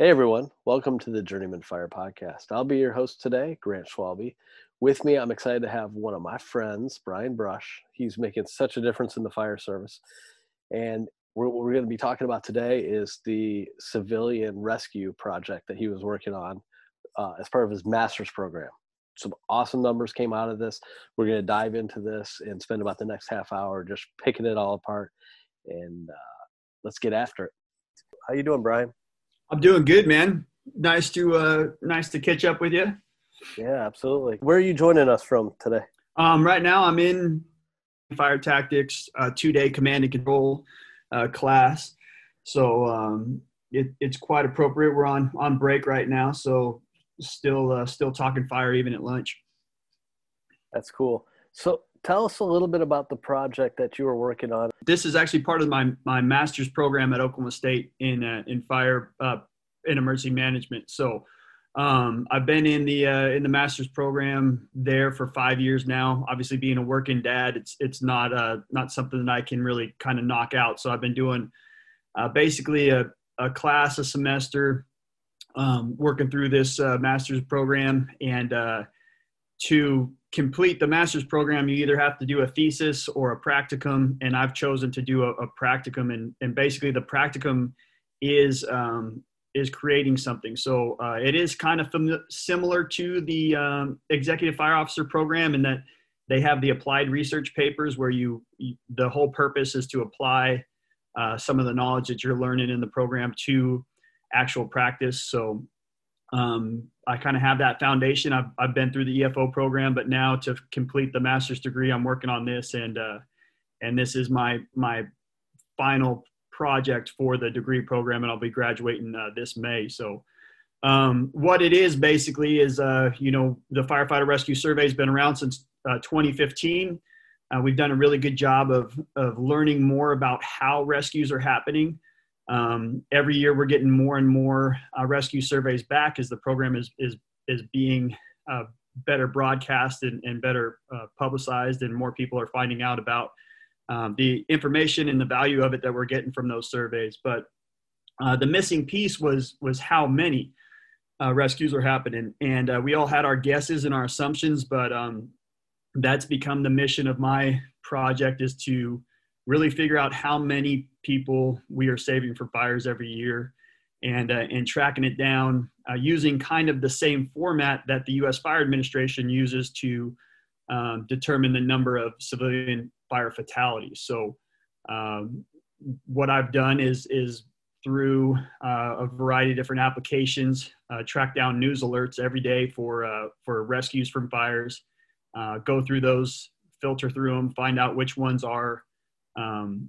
Hey everyone, welcome to the Journeyman Fire Podcast. I'll be your host today, Grant Schwalbe. With me, I'm excited to have one of my friends, Brian Brush. He's making such a difference in the fire service. And what we're going to be talking about today is the civilian rescue project that he was working on uh, as part of his master's program. Some awesome numbers came out of this. We're going to dive into this and spend about the next half hour just picking it all apart. And uh, let's get after it. How you doing, Brian? I'm doing good, man. Nice to uh, nice to catch up with you. Yeah, absolutely. Where are you joining us from today? Um, right now, I'm in fire tactics uh, two day command and control uh, class. So um, it, it's quite appropriate. We're on on break right now, so still uh, still talking fire even at lunch. That's cool. So tell us a little bit about the project that you were working on. This is actually part of my my master's program at Oklahoma State in uh, in fire uh, in emergency management. So um, I've been in the uh, in the master's program there for five years now. Obviously, being a working dad, it's it's not uh, not something that I can really kind of knock out. So I've been doing uh, basically a, a class a semester, um, working through this uh, master's program, and uh, to complete the master's program, you either have to do a thesis or a practicum, and I've chosen to do a, a practicum, and and basically the practicum is um, is creating something. So uh, it is kind of fam- similar to the um, executive fire officer program in that they have the applied research papers where you, you the whole purpose is to apply uh, some of the knowledge that you're learning in the program to actual practice. So um, I kind of have that foundation. I've, I've been through the EFO program, but now to complete the master's degree, I'm working on this and, uh, and this is my, my final project for the degree program, and I'll be graduating uh, this May. So, um, what it is basically is, uh, you know, the firefighter rescue survey has been around since uh, 2015. Uh, we've done a really good job of of learning more about how rescues are happening. Um, every year, we're getting more and more uh, rescue surveys back as the program is is is being better broadcast and, and better publicized, and more people are finding out about um, the information and the value of it that we're getting from those surveys. But uh, the missing piece was was how many uh, rescues are happening, and uh, we all had our guesses and our assumptions, but um, that's become the mission of my project is to really figure out how many people we are saving from fires every year and uh, and tracking it down uh, using kind of the same format that the U.S. Fire Administration uses to um, determine the number of civilian fire fatalities. So um, what I've done is is through uh, a variety of different applications, uh, track down news alerts every day for uh, for rescues from fires. Uh, go through those, filter through them, find out which ones are um,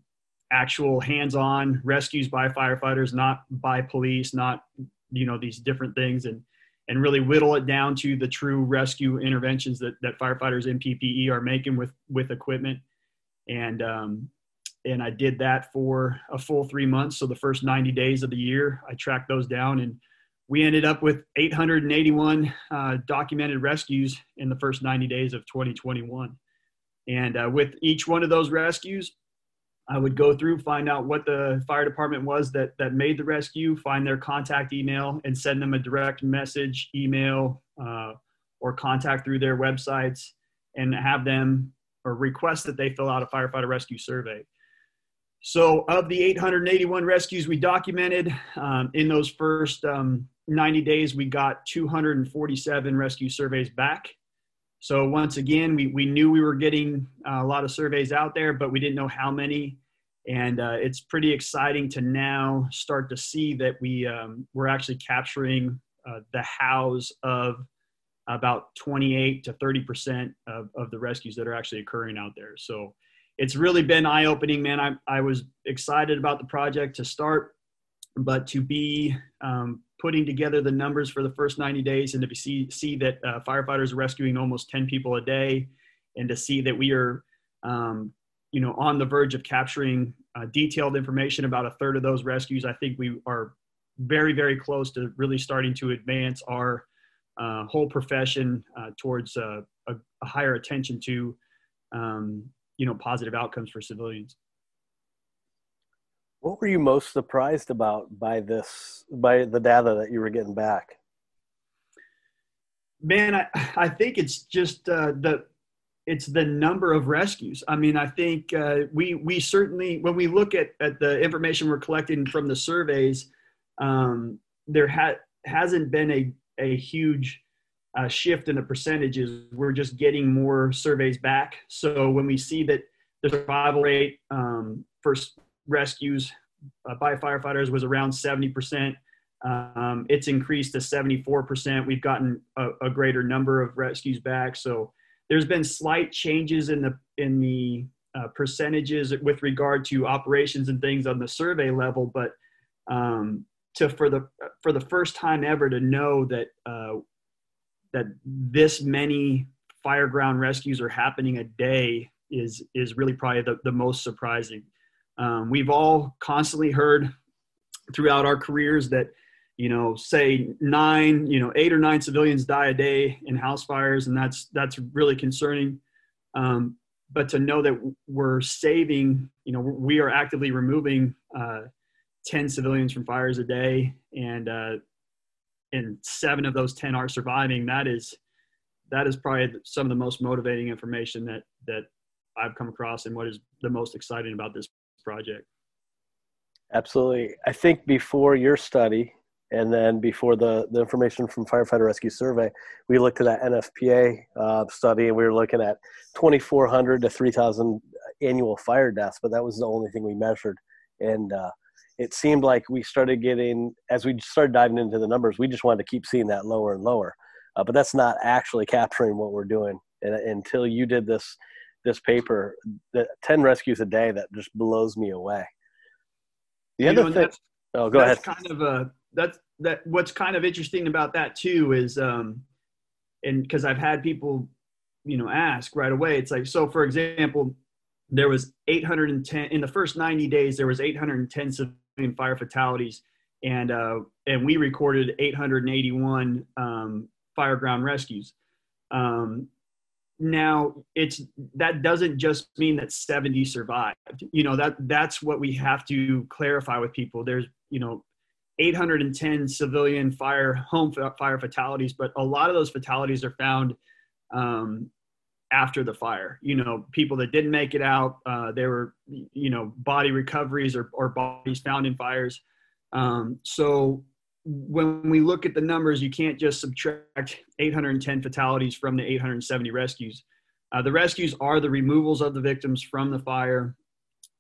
actual hands-on rescues by firefighters, not by police, not you know these different things, and and really whittle it down to the true rescue interventions that, that firefighters in PPE are making with with equipment and um, and I did that for a full three months. So the first 90 days of the year, I tracked those down, and we ended up with 881 uh, documented rescues in the first 90 days of 2021. And uh, with each one of those rescues, I would go through, find out what the fire department was that that made the rescue, find their contact email, and send them a direct message, email, uh, or contact through their websites, and have them or request that they fill out a firefighter rescue survey. So, of the 881 rescues we documented um, in those first um, 90 days, we got 247 rescue surveys back. So, once again, we, we knew we were getting a lot of surveys out there, but we didn't know how many. And uh, it's pretty exciting to now start to see that we, um, we're actually capturing uh, the hows of about 28 to 30 percent of, of the rescues that are actually occurring out there. So it's really been eye opening, man. I, I was excited about the project to start, but to be um, putting together the numbers for the first 90 days and to see, see that uh, firefighters are rescuing almost 10 people a day and to see that we are, um, you know, on the verge of capturing uh, detailed information about a third of those rescues, I think we are very, very close to really starting to advance our uh, whole profession uh, towards uh, a, a, higher attention to, um, you know, positive outcomes for civilians. What were you most surprised about by this, by the data that you were getting back? Man, I, I think it's just uh, the it's the number of rescues. I mean, I think uh, we we certainly when we look at at the information we're collecting from the surveys, um, there ha- hasn't been a a huge uh, shift in the percentages. We're just getting more surveys back. So when we see that the survival rate um, for rescues uh, by firefighters was around 70%. Um, it's increased to 74%. We've gotten a, a, greater number of rescues back. So there's been slight changes in the in the uh, percentages with regard to operations and things on the survey level, but um, to for the for the first time ever to know that uh, that this many fireground rescues are happening a day is is really probably the, the most surprising. Um, we've all constantly heard throughout our careers that, you know, say nine, you know, eight or nine civilians die a day in house fires, and that's that's really concerning. Um, but to know that we're saving, you know, we are actively removing uh, 10 civilians from fires a day, and uh, and seven of those 10 are surviving. That is that is probably some of the most motivating information that that I've come across, and what is the most exciting about this project. Absolutely. I think before your study and then before the, the information from Firefighter Rescue Survey, we looked at that NFPA uh, study and we were looking at 2,400 to 3,000 annual fire deaths, but that was the only thing we measured. And uh, it seemed like we started getting, as we started diving into the numbers, we just wanted to keep seeing that lower and lower. Uh, but that's not actually capturing what we're doing. And, until you did this this paper, the 10 rescues a day, that just blows me away. The you other know, thing, oh, go that's ahead. Kind of a that's that. What's kind of interesting about that too is, um, and because I've had people, you know, ask right away. It's like so. For example, there was 810 in the first 90 days. There was 810 civilian fire fatalities, and uh, and we recorded 881 um, fire ground rescues. Um, now it's that doesn't just mean that 70 survived. You know that that's what we have to clarify with people. There's you know 810 civilian fire home fire fatalities but a lot of those fatalities are found um, after the fire you know people that didn't make it out uh, there were you know body recoveries or, or bodies found in fires um, so when we look at the numbers, you can't just subtract 810 fatalities from the 870 rescues. Uh, the rescues are the removals of the victims from the fire.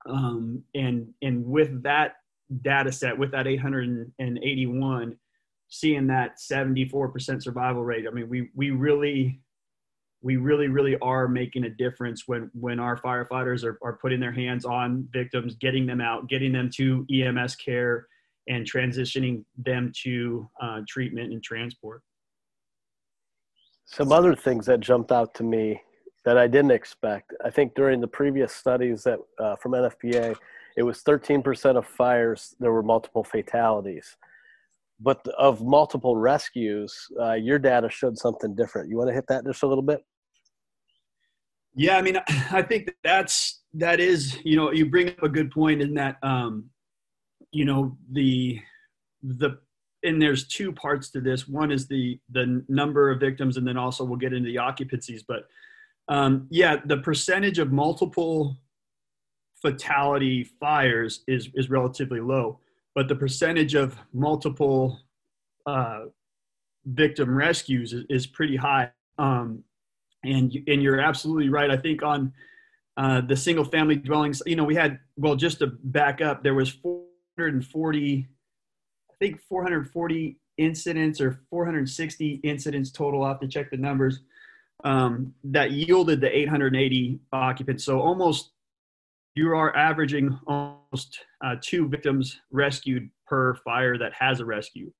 Um, and, and with that data set, with that 881, seeing that 74% survival rate, I mean, we, we really, we really, really are making a difference when, when our firefighters are, are putting their hands on victims, getting them out, getting them to EMS care, and transitioning them to uh, treatment and transport. Some other things that jumped out to me that I didn't expect. I think during the previous studies that uh, from NFPA, it was 13% of fires there were multiple fatalities, but of multiple rescues, uh, your data showed something different. You want to hit that just a little bit? Yeah, I mean, I think that's that is you know you bring up a good point in that um, you know the the and there's two parts to this. One is the the number of victims and then also we'll get into the occupancies but um, yeah the percentage of multiple fatality fires is is relatively low but the percentage of multiple uh, victim rescues is, is pretty high. Um, and and you're absolutely right i think on uh, the single family dwellings you know we had well just to back up there was 440, I think 440 incidents or 460 incidents total. i have to check the numbers um, that yielded the 880 occupants. So almost you are averaging almost uh, two victims rescued per fire that has a rescue.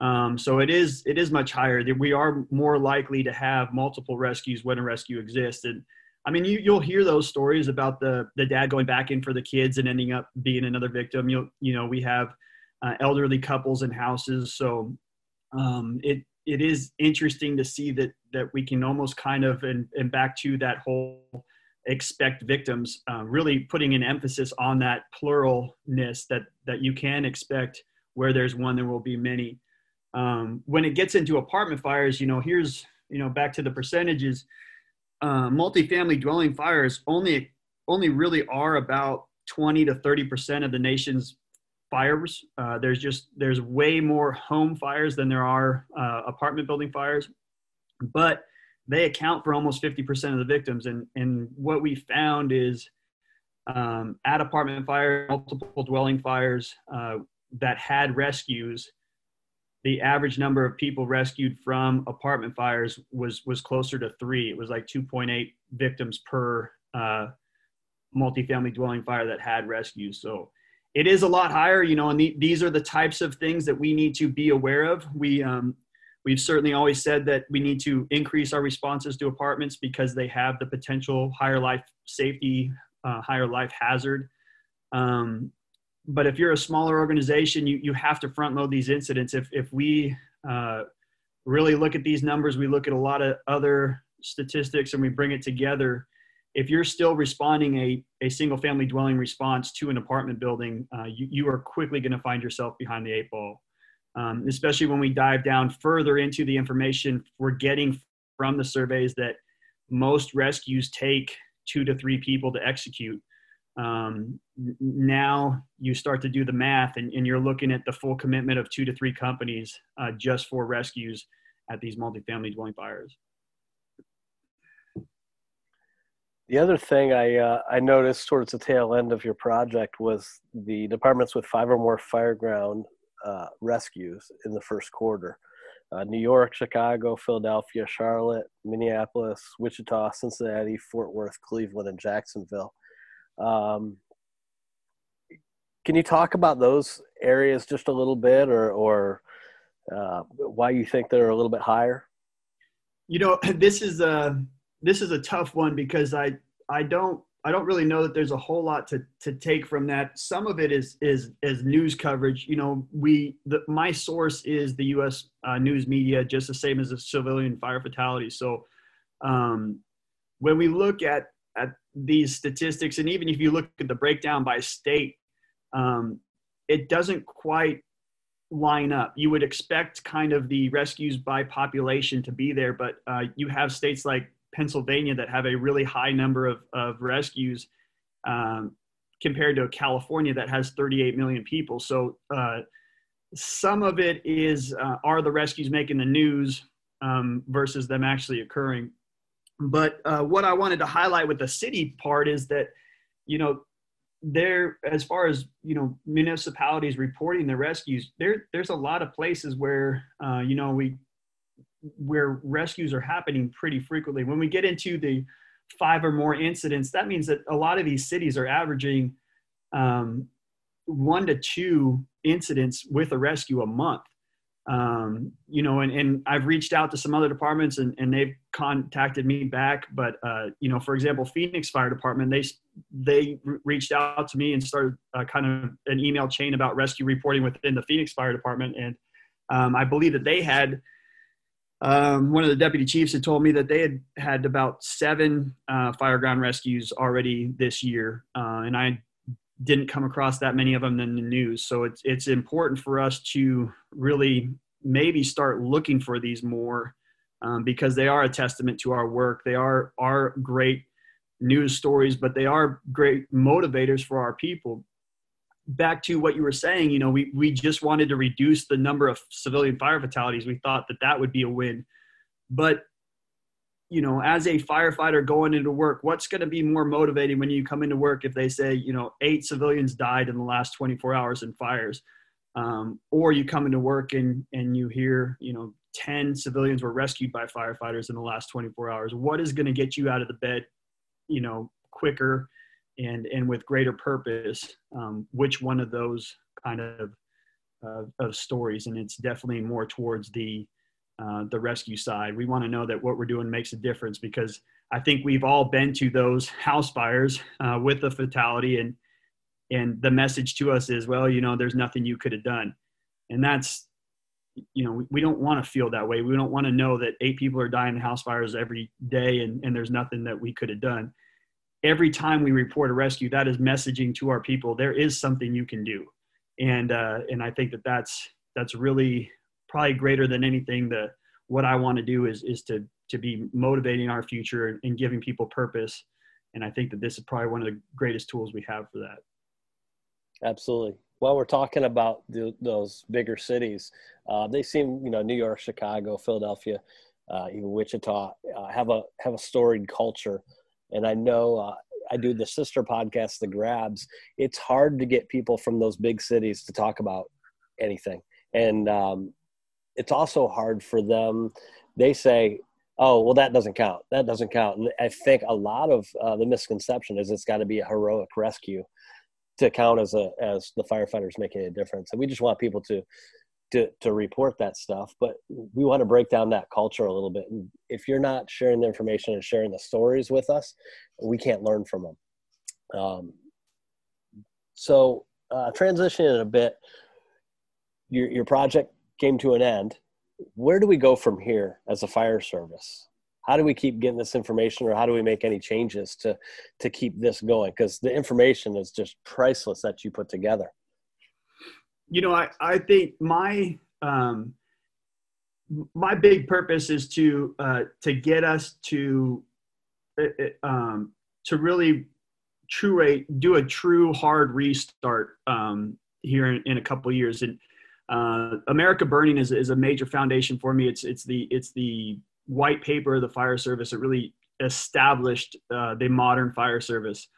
Um, so it is it is much higher. We are more likely to have multiple rescues when a rescue exists, and I mean, you, you'll hear those stories about the the dad going back in for the kids and ending up being another victim. You you know, we have uh, elderly couples in houses, so um, it it is interesting to see that that we can almost kind of and and back to that whole expect victims, uh, really putting an emphasis on that pluralness that that you can expect where there's one, there will be many. Um, when it gets into apartment fires, you know, here's you know back to the percentages. Uh, multifamily dwelling fires only only really are about 20 to 30 percent of the nation's fires. Uh, there's just there's way more home fires than there are uh, apartment building fires, but they account for almost 50% of the victims. And, and what we found is um, at apartment fires, multiple dwelling fires uh, that had rescues, the average number of people rescued from apartment fires was was closer to three. It was like 2.8 victims per uh, multifamily dwelling fire that had rescues. So it is a lot higher, you know, and the, these are the types of things that we need to be aware of. We um, We've certainly always said that we need to increase our responses to apartments because they have the potential higher life safety, uh, higher life hazard. Um, but if you're a smaller organization, you, you have to front load these incidents. If, if we uh, really look at these numbers, we look at a lot of other statistics and we bring it together. If you're still responding a, a single family dwelling response to an apartment building, uh, you, you are quickly going to find yourself behind the eight ball um, especially when we dive down further into the information we're getting from the surveys that most rescues take two to three people to execute. Um, now you start to do the math and, and, you're looking at the full commitment of two to three companies uh, just for rescues at these multifamily dwelling fires. The other thing I uh, I noticed towards the tail end of your project was the departments with five or more fireground uh, rescues in the first quarter. Uh, New York, Chicago, Philadelphia, Charlotte, Minneapolis, Wichita, Cincinnati, Fort Worth, Cleveland, and Jacksonville. Um, can you talk about those areas just a little bit, or, or uh, why you think they're a little bit higher? You know, this is a this is a tough one because I I don't I don't really know that there's a whole lot to to take from that. Some of it is is is news coverage. You know, we the, my source is the U.S. Uh, news media, just the same as the civilian fire fatalities. So, um, when we look at at these statistics, and even if you look at the breakdown by state, um, it doesn't quite line up. You would expect kind of the rescues by population to be there, but uh, you have states like Pennsylvania that have a really high number of, of rescues um, compared to California that has 38 million people. So uh, some of it is uh, are the rescues making the news um, versus them actually occurring. But uh, what I wanted to highlight with the city part is that, you know, there as far as you know municipalities reporting the rescues there there's a lot of places where uh, you know we where rescues are happening pretty frequently. When we get into the five or more incidents, that means that a lot of these cities are averaging um, one to two incidents with a rescue a month. Um, you know, and, and I've reached out to some other departments and, and they've contacted me back. But, uh, you know, for example, Phoenix Fire Department, they, they reached out to me and started uh, kind of an email chain about rescue reporting within the Phoenix Fire Department. And um, I believe that they had um, one of the deputy chiefs had told me that they had had about seven uh, fireground rescues already this year, uh, and I didn't come across that many of them in the news. So it's it's important for us to really maybe start looking for these more um, because they are a testament to our work. They are are great news stories, but they are great motivators for our people back to what you were saying, you know, we, we just wanted to reduce the number of civilian fire fatalities. We thought that that would be a win. But, you know, as a firefighter going into work, what's going to be more motivating when you come into work if they say, you know, eight civilians died in the last 24 hours in fires? Um, or you come into work and, and you hear, you know, 10 civilians were rescued by firefighters in the last 24 hours. What is going to get you out of the bed, you know, quicker? and and with greater purpose um, which one of those kind of uh, of stories and it's definitely more towards the uh, the rescue side. We want to know that what we're doing makes a difference because i think we've all been to those house fires uh, with a fatality and and the message to us is well you know there's nothing you could have done. And that's you know we don't want to feel that way. We don't want to know that eight people are dying in house fires every day and, and there's nothing that we could have done. Every time we report a rescue, that is messaging to our people there is something you can do, and uh, and I think that that's that's really probably greater than anything. The what I want to do is is to to be motivating our future and giving people purpose, and I think that this is probably one of the greatest tools we have for that. Absolutely. While we're talking about the, those bigger cities, uh, they seem you know New York, Chicago, Philadelphia, uh, even Wichita uh, have a have a storied culture and I know uh, I do the sister podcast, The Grabs. It's hard to get people from those big cities to talk about anything, and um, it's also hard for them. They say, "Oh, well, that doesn't count. That doesn't count." And I think a lot of uh, the misconception is it's got to be a heroic rescue to count as a as the firefighters making a difference. And we just want people to to to report that stuff but we want to break down that culture a little bit and if you're not sharing the information and sharing the stories with us we can't learn from them um, so uh, transitioning a bit your, your project came to an end where do we go from here as a fire service? How do we keep getting this information or how do we make any changes to to keep this going? Because the information is just priceless that you put together. You know, I, I think my um, my big purpose is to uh, to get us to uh, uh, um, to really true a do a true hard restart um, here in, in, a couple years. And uh, America Burning is, is a major foundation for me. It's it's the it's the white paper of the fire service. It really established uh, the modern fire service.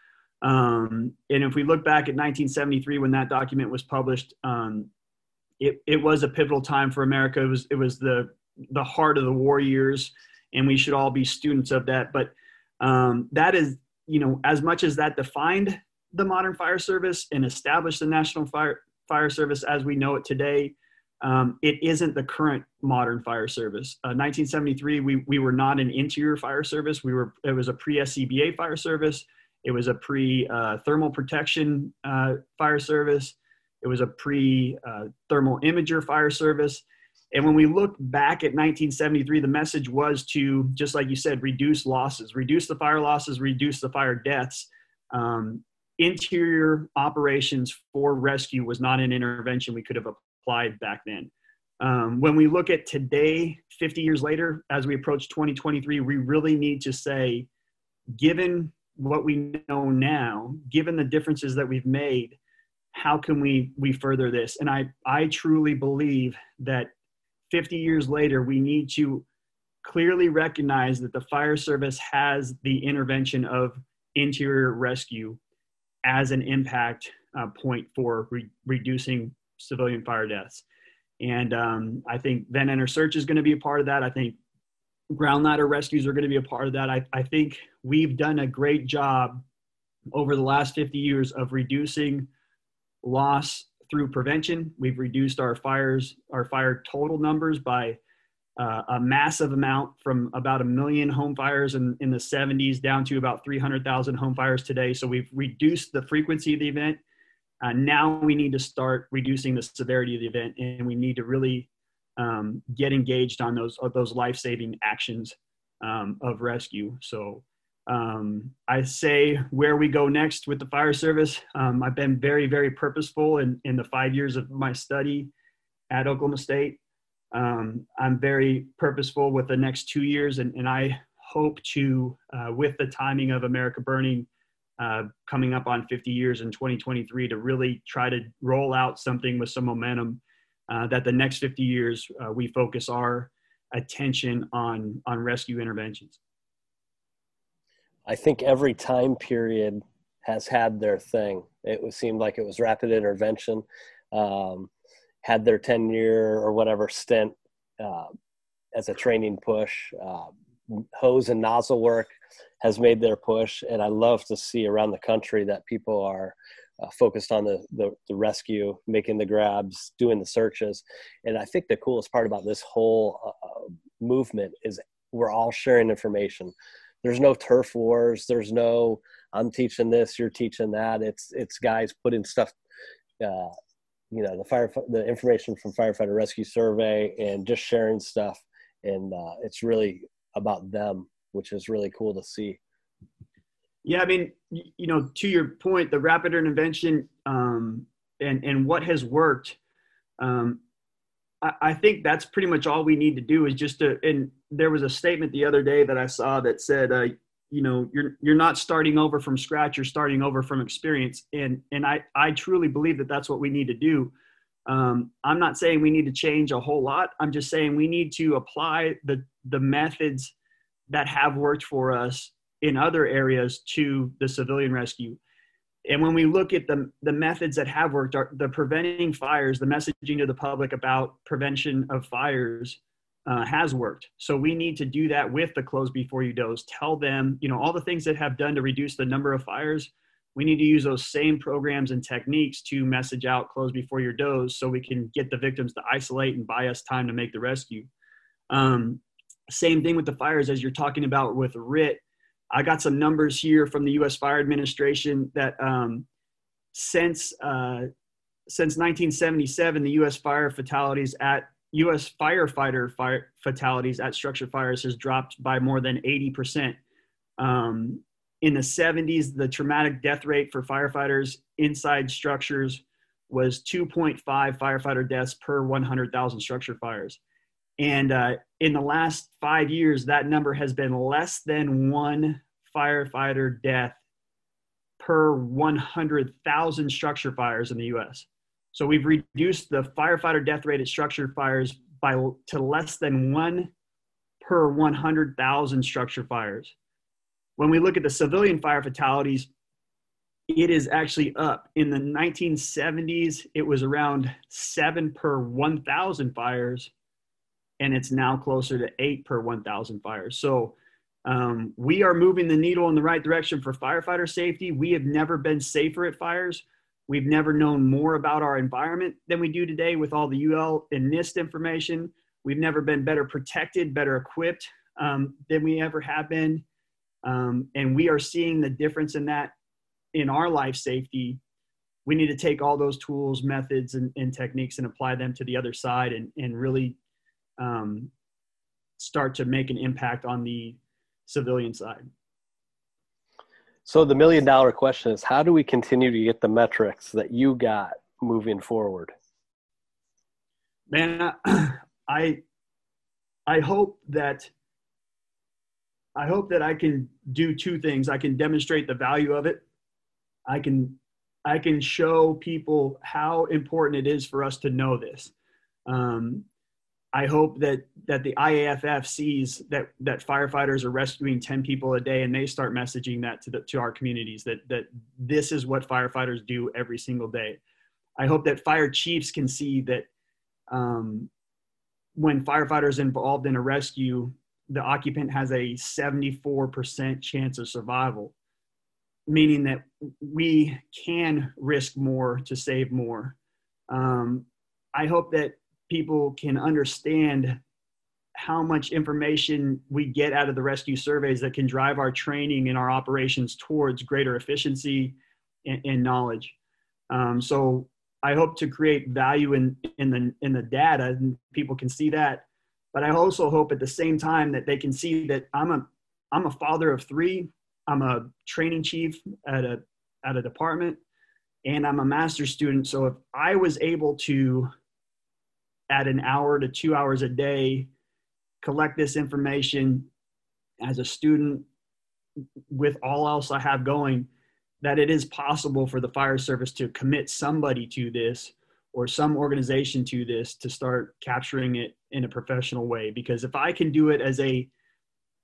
Um, and if we look back at 1973 when that document was published, um, it, it was a pivotal time for America. It was it was the the heart of the war years, and we should all be students of that. But um, that is, you know, as much as that defined the modern fire service and established the national fire fire service as we know it today, um, it isn't the current modern fire service. Uh, 1973, we we were not an interior fire service. We were it was a pre SCBA fire service. It was a pre uh, protection uh, fire service. It was a pre uh, imager fire service. And when we look back at 1973, the message was to, just like you said, reduce losses, reduce the fire losses, reduce the fire deaths. Um, interior operations for rescue was not an intervention we could have applied back then. Um, when we look at today, 50 years later, as we approach 2023, we really need to say, given what we know now, given the differences that we've made, how can we we further this? And I I truly believe that 50 years later, we need to clearly recognize that the fire service has the intervention of interior rescue as an impact uh, point for re- reducing civilian fire deaths. And um, I think Vent Enter Search is going to be a part of that. I think ground ladder rescues are going to be a part of that. I, I think we've done a great job over the last 50 years of reducing loss through prevention. We've reduced our fires, our fire total numbers by uh, a massive amount from about a million home fires in, in the 70s down to about 300,000 home fires today. So we've reduced the frequency of the event. Uh, now we need to start reducing the severity of the event, and we need to really um, get engaged on those those life saving actions um, of rescue. So um, I say where we go next with the fire service. Um, I've been very very purposeful in in the five years of my study at Oklahoma State. Um, I'm very purposeful with the next two years, and, and I hope to, uh, with the timing of America Burning uh, coming up on 50 years in 2023, to really try to roll out something with some momentum uh, that the next 50 years uh, we focus our attention on on rescue interventions. I think every time period has had their thing. It seemed like it was rapid intervention, um, had their 10 year or whatever stint uh, as a training push. Uh, hose and nozzle work has made their push, and I love to see around the country that people are uh, focused on the, the, the rescue, making the grabs, doing the searches. And I think the coolest part about this whole uh, uh, movement is we're all sharing information. There's no turf wars. There's no I'm teaching this, you're teaching that. It's it's guys putting stuff, uh, you know, the fire the information from firefighter rescue survey and just sharing stuff. And uh, it's really about them, which is really cool to see Yeah, I mean, you know, to your point, the rapid intervention um, and and what has worked. Um, I, I think that's pretty much all we need to do is just to. And there was a statement the other day that I saw that said, uh, you know, you're you're not starting over from scratch. You're starting over from experience. And and I I truly believe that that's what we need to do. Um, I'm not saying we need to change a whole lot. I'm just saying we need to apply the the methods that have worked for us in other areas to the civilian rescue. And when we look at the, the methods that have worked, are the preventing fires, the messaging to the public about prevention of fires uh, has worked. So we need to do that with the close before you doze. Tell them, you know, all the things that have done to reduce the number of fires. We need to use those same programs and techniques to message out close before your doze so we can get the victims to isolate and buy us time to make the rescue. Um, same thing with the fires as you're talking about with RIT I got some numbers here from the U.S. Fire Administration that um, since uh, since 1977, the U.S. fire fatalities at U.S. firefighter fire fatalities at structure fires has dropped by more than 80 percent. Um, in the 70s, the traumatic death rate for firefighters inside structures was 2.5 firefighter deaths per 100,000 structure fires. And uh, in the last five years, that number has been less than one firefighter death per 100,000 structure fires in the US. So we've reduced the firefighter death rate at structure fires by to less than one per 100,000 structure fires. When we look at the civilian fire fatalities, it is actually up. In the 1970s, it was around seven per 1,000 fires and it's now closer to eight per 1,000 fires. So um, we are moving the needle in the right direction for firefighter safety. We have never been safer at fires. We've never known more about our environment than we do today with all the UL and NIST information. We've never been better protected, better equipped um, than we ever have been. Um, and we are seeing the difference in that in our life safety. We need to take all those tools, methods, and, and techniques and apply them to the other side and, and really um, start to make an impact on the civilian side. So the million dollar question is how do we continue to get the metrics that you got moving forward? Man, I I hope that I hope that I can do two things. I can demonstrate the value of it. I can I can show people how important it is for us to know this. Um, I hope that that the IAFF sees that that firefighters are rescuing 10 people a day and they start messaging that to the to our communities that that this is what firefighters do every single day. I hope that fire chiefs can see that um, when firefighters involved in a rescue, the occupant has a 74% chance of survival, meaning that we can risk more to save more. Um, I hope that people can understand how much information we get out of the rescue surveys that can drive our training and our operations towards greater efficiency and, and knowledge. Um, so I hope to create value in, in the in the data and people can see that. But I also hope at the same time that they can see that I'm a I'm a father of three. I'm a training chief at a at a department, and I'm a master's student. So if I was able to at an hour to two hours a day, collect this information as a student with all else I have going, that it is possible for the fire service to commit somebody to this or some organization to this to start capturing it in a professional way. Because if I can do it as a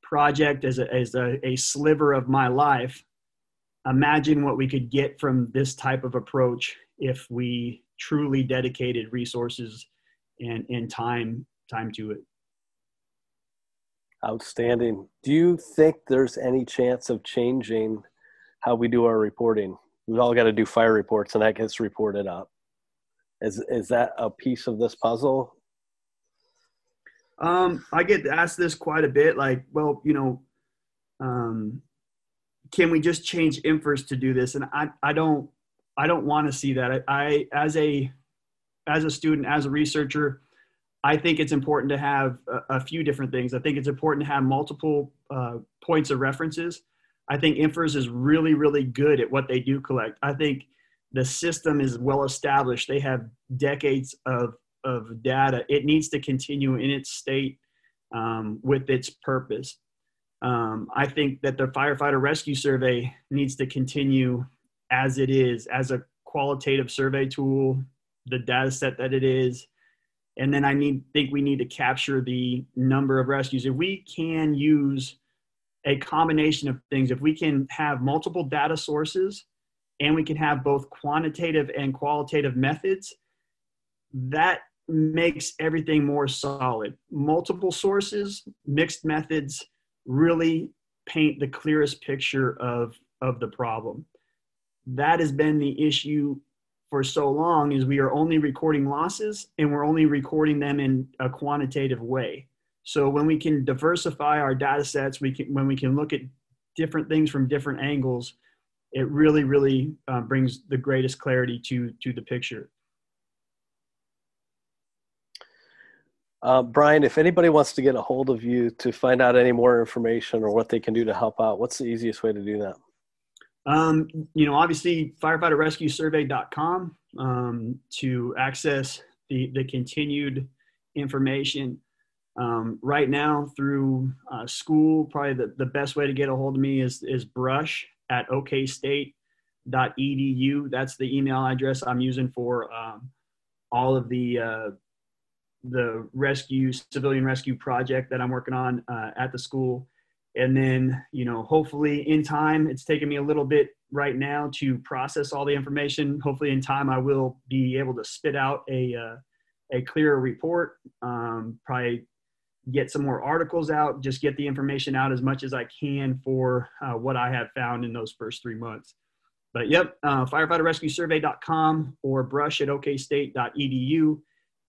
project, as a, as a, a sliver of my life, imagine what we could get from this type of approach if we truly dedicated resources and and time time to it. Outstanding. Do you think there's any chance of changing how we do our reporting? We've all got to do fire reports and that gets reported up. Is is that a piece of this puzzle? Um i get asked this quite a bit like well you know um can we just change NFIRS to do this? And i i don't i don't want to see that. I, I as a as a student, as a researcher, I think it's important to have a, a few different things. I think it's important to have multiple uh, points of references. I think NFIRS is really, really good at what they do collect. I think the system is well established. They have decades of, of data. It needs to continue in its state um, with its purpose. Um, I think that the firefighter rescue survey needs to continue as it is, as a qualitative survey tool, the data set that it is. And then I need think we need to capture the number of rescues. If we can use a combination of things, if we can have multiple data sources and we can have both quantitative and qualitative methods, that makes everything more solid. Multiple sources, mixed methods really paint the clearest picture of, of the problem. That has been the issue for so long is we are only recording losses and we're only recording them in a quantitative way. So when we can diversify our data sets, we can when we can look at different things from different angles, it really, really uh, brings the greatest clarity to to the picture. Uh, Brian, if anybody wants to get a hold of you to find out any more information or what they can do to help out, what's the easiest way to do that? Um, you know, obviously, firefighterrescuesurvey.com um, to access the, the continued information. Um, right now, through uh, school, probably the, the best way to get a hold of me is, is brush at okstate.edu. That's the email address I'm using for um, all of the uh, the rescue civilian rescue project that I'm working on uh, at the school. And then, you know, hopefully in time, it's taken me a little bit right now to process all the information. Hopefully in time, I will be able to spit out a uh, a clearer report. Um, probably get some more articles out. Just get the information out as much as I can for uh, what I have found in those first three months. But yep, uh, firefighterrescuesurvey.com or brush at okstate.edu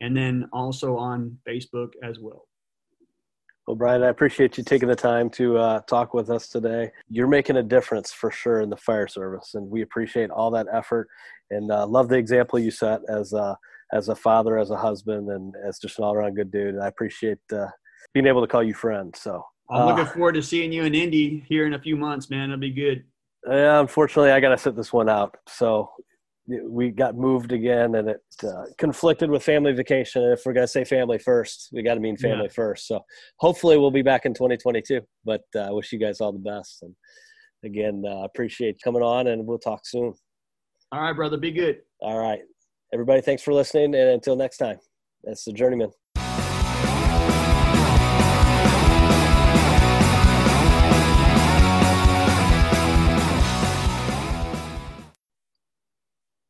and then also on Facebook as well. Well, Brian, I appreciate you taking the time to uh, talk with us today. You're making a difference for sure in the fire service, and we appreciate all that effort and uh, love the example you set as a, as a father, as a husband, and as just an all around good dude. And I appreciate uh, being able to call you friend. So I'm looking uh, forward to seeing you in Indy here in a few months, man. It'll be good. Yeah, unfortunately, I got to sit this one out. So we got moved again and it uh, conflicted with family vacation. And if we're going to say family first we got to mean family yeah. first. So hopefully we'll be back in 2022 but i uh, wish you guys all the best. And again uh, appreciate coming on and we'll talk soon. All right brother. Be good. All right. Everybody thanks for listening and until next time. That's the journeyman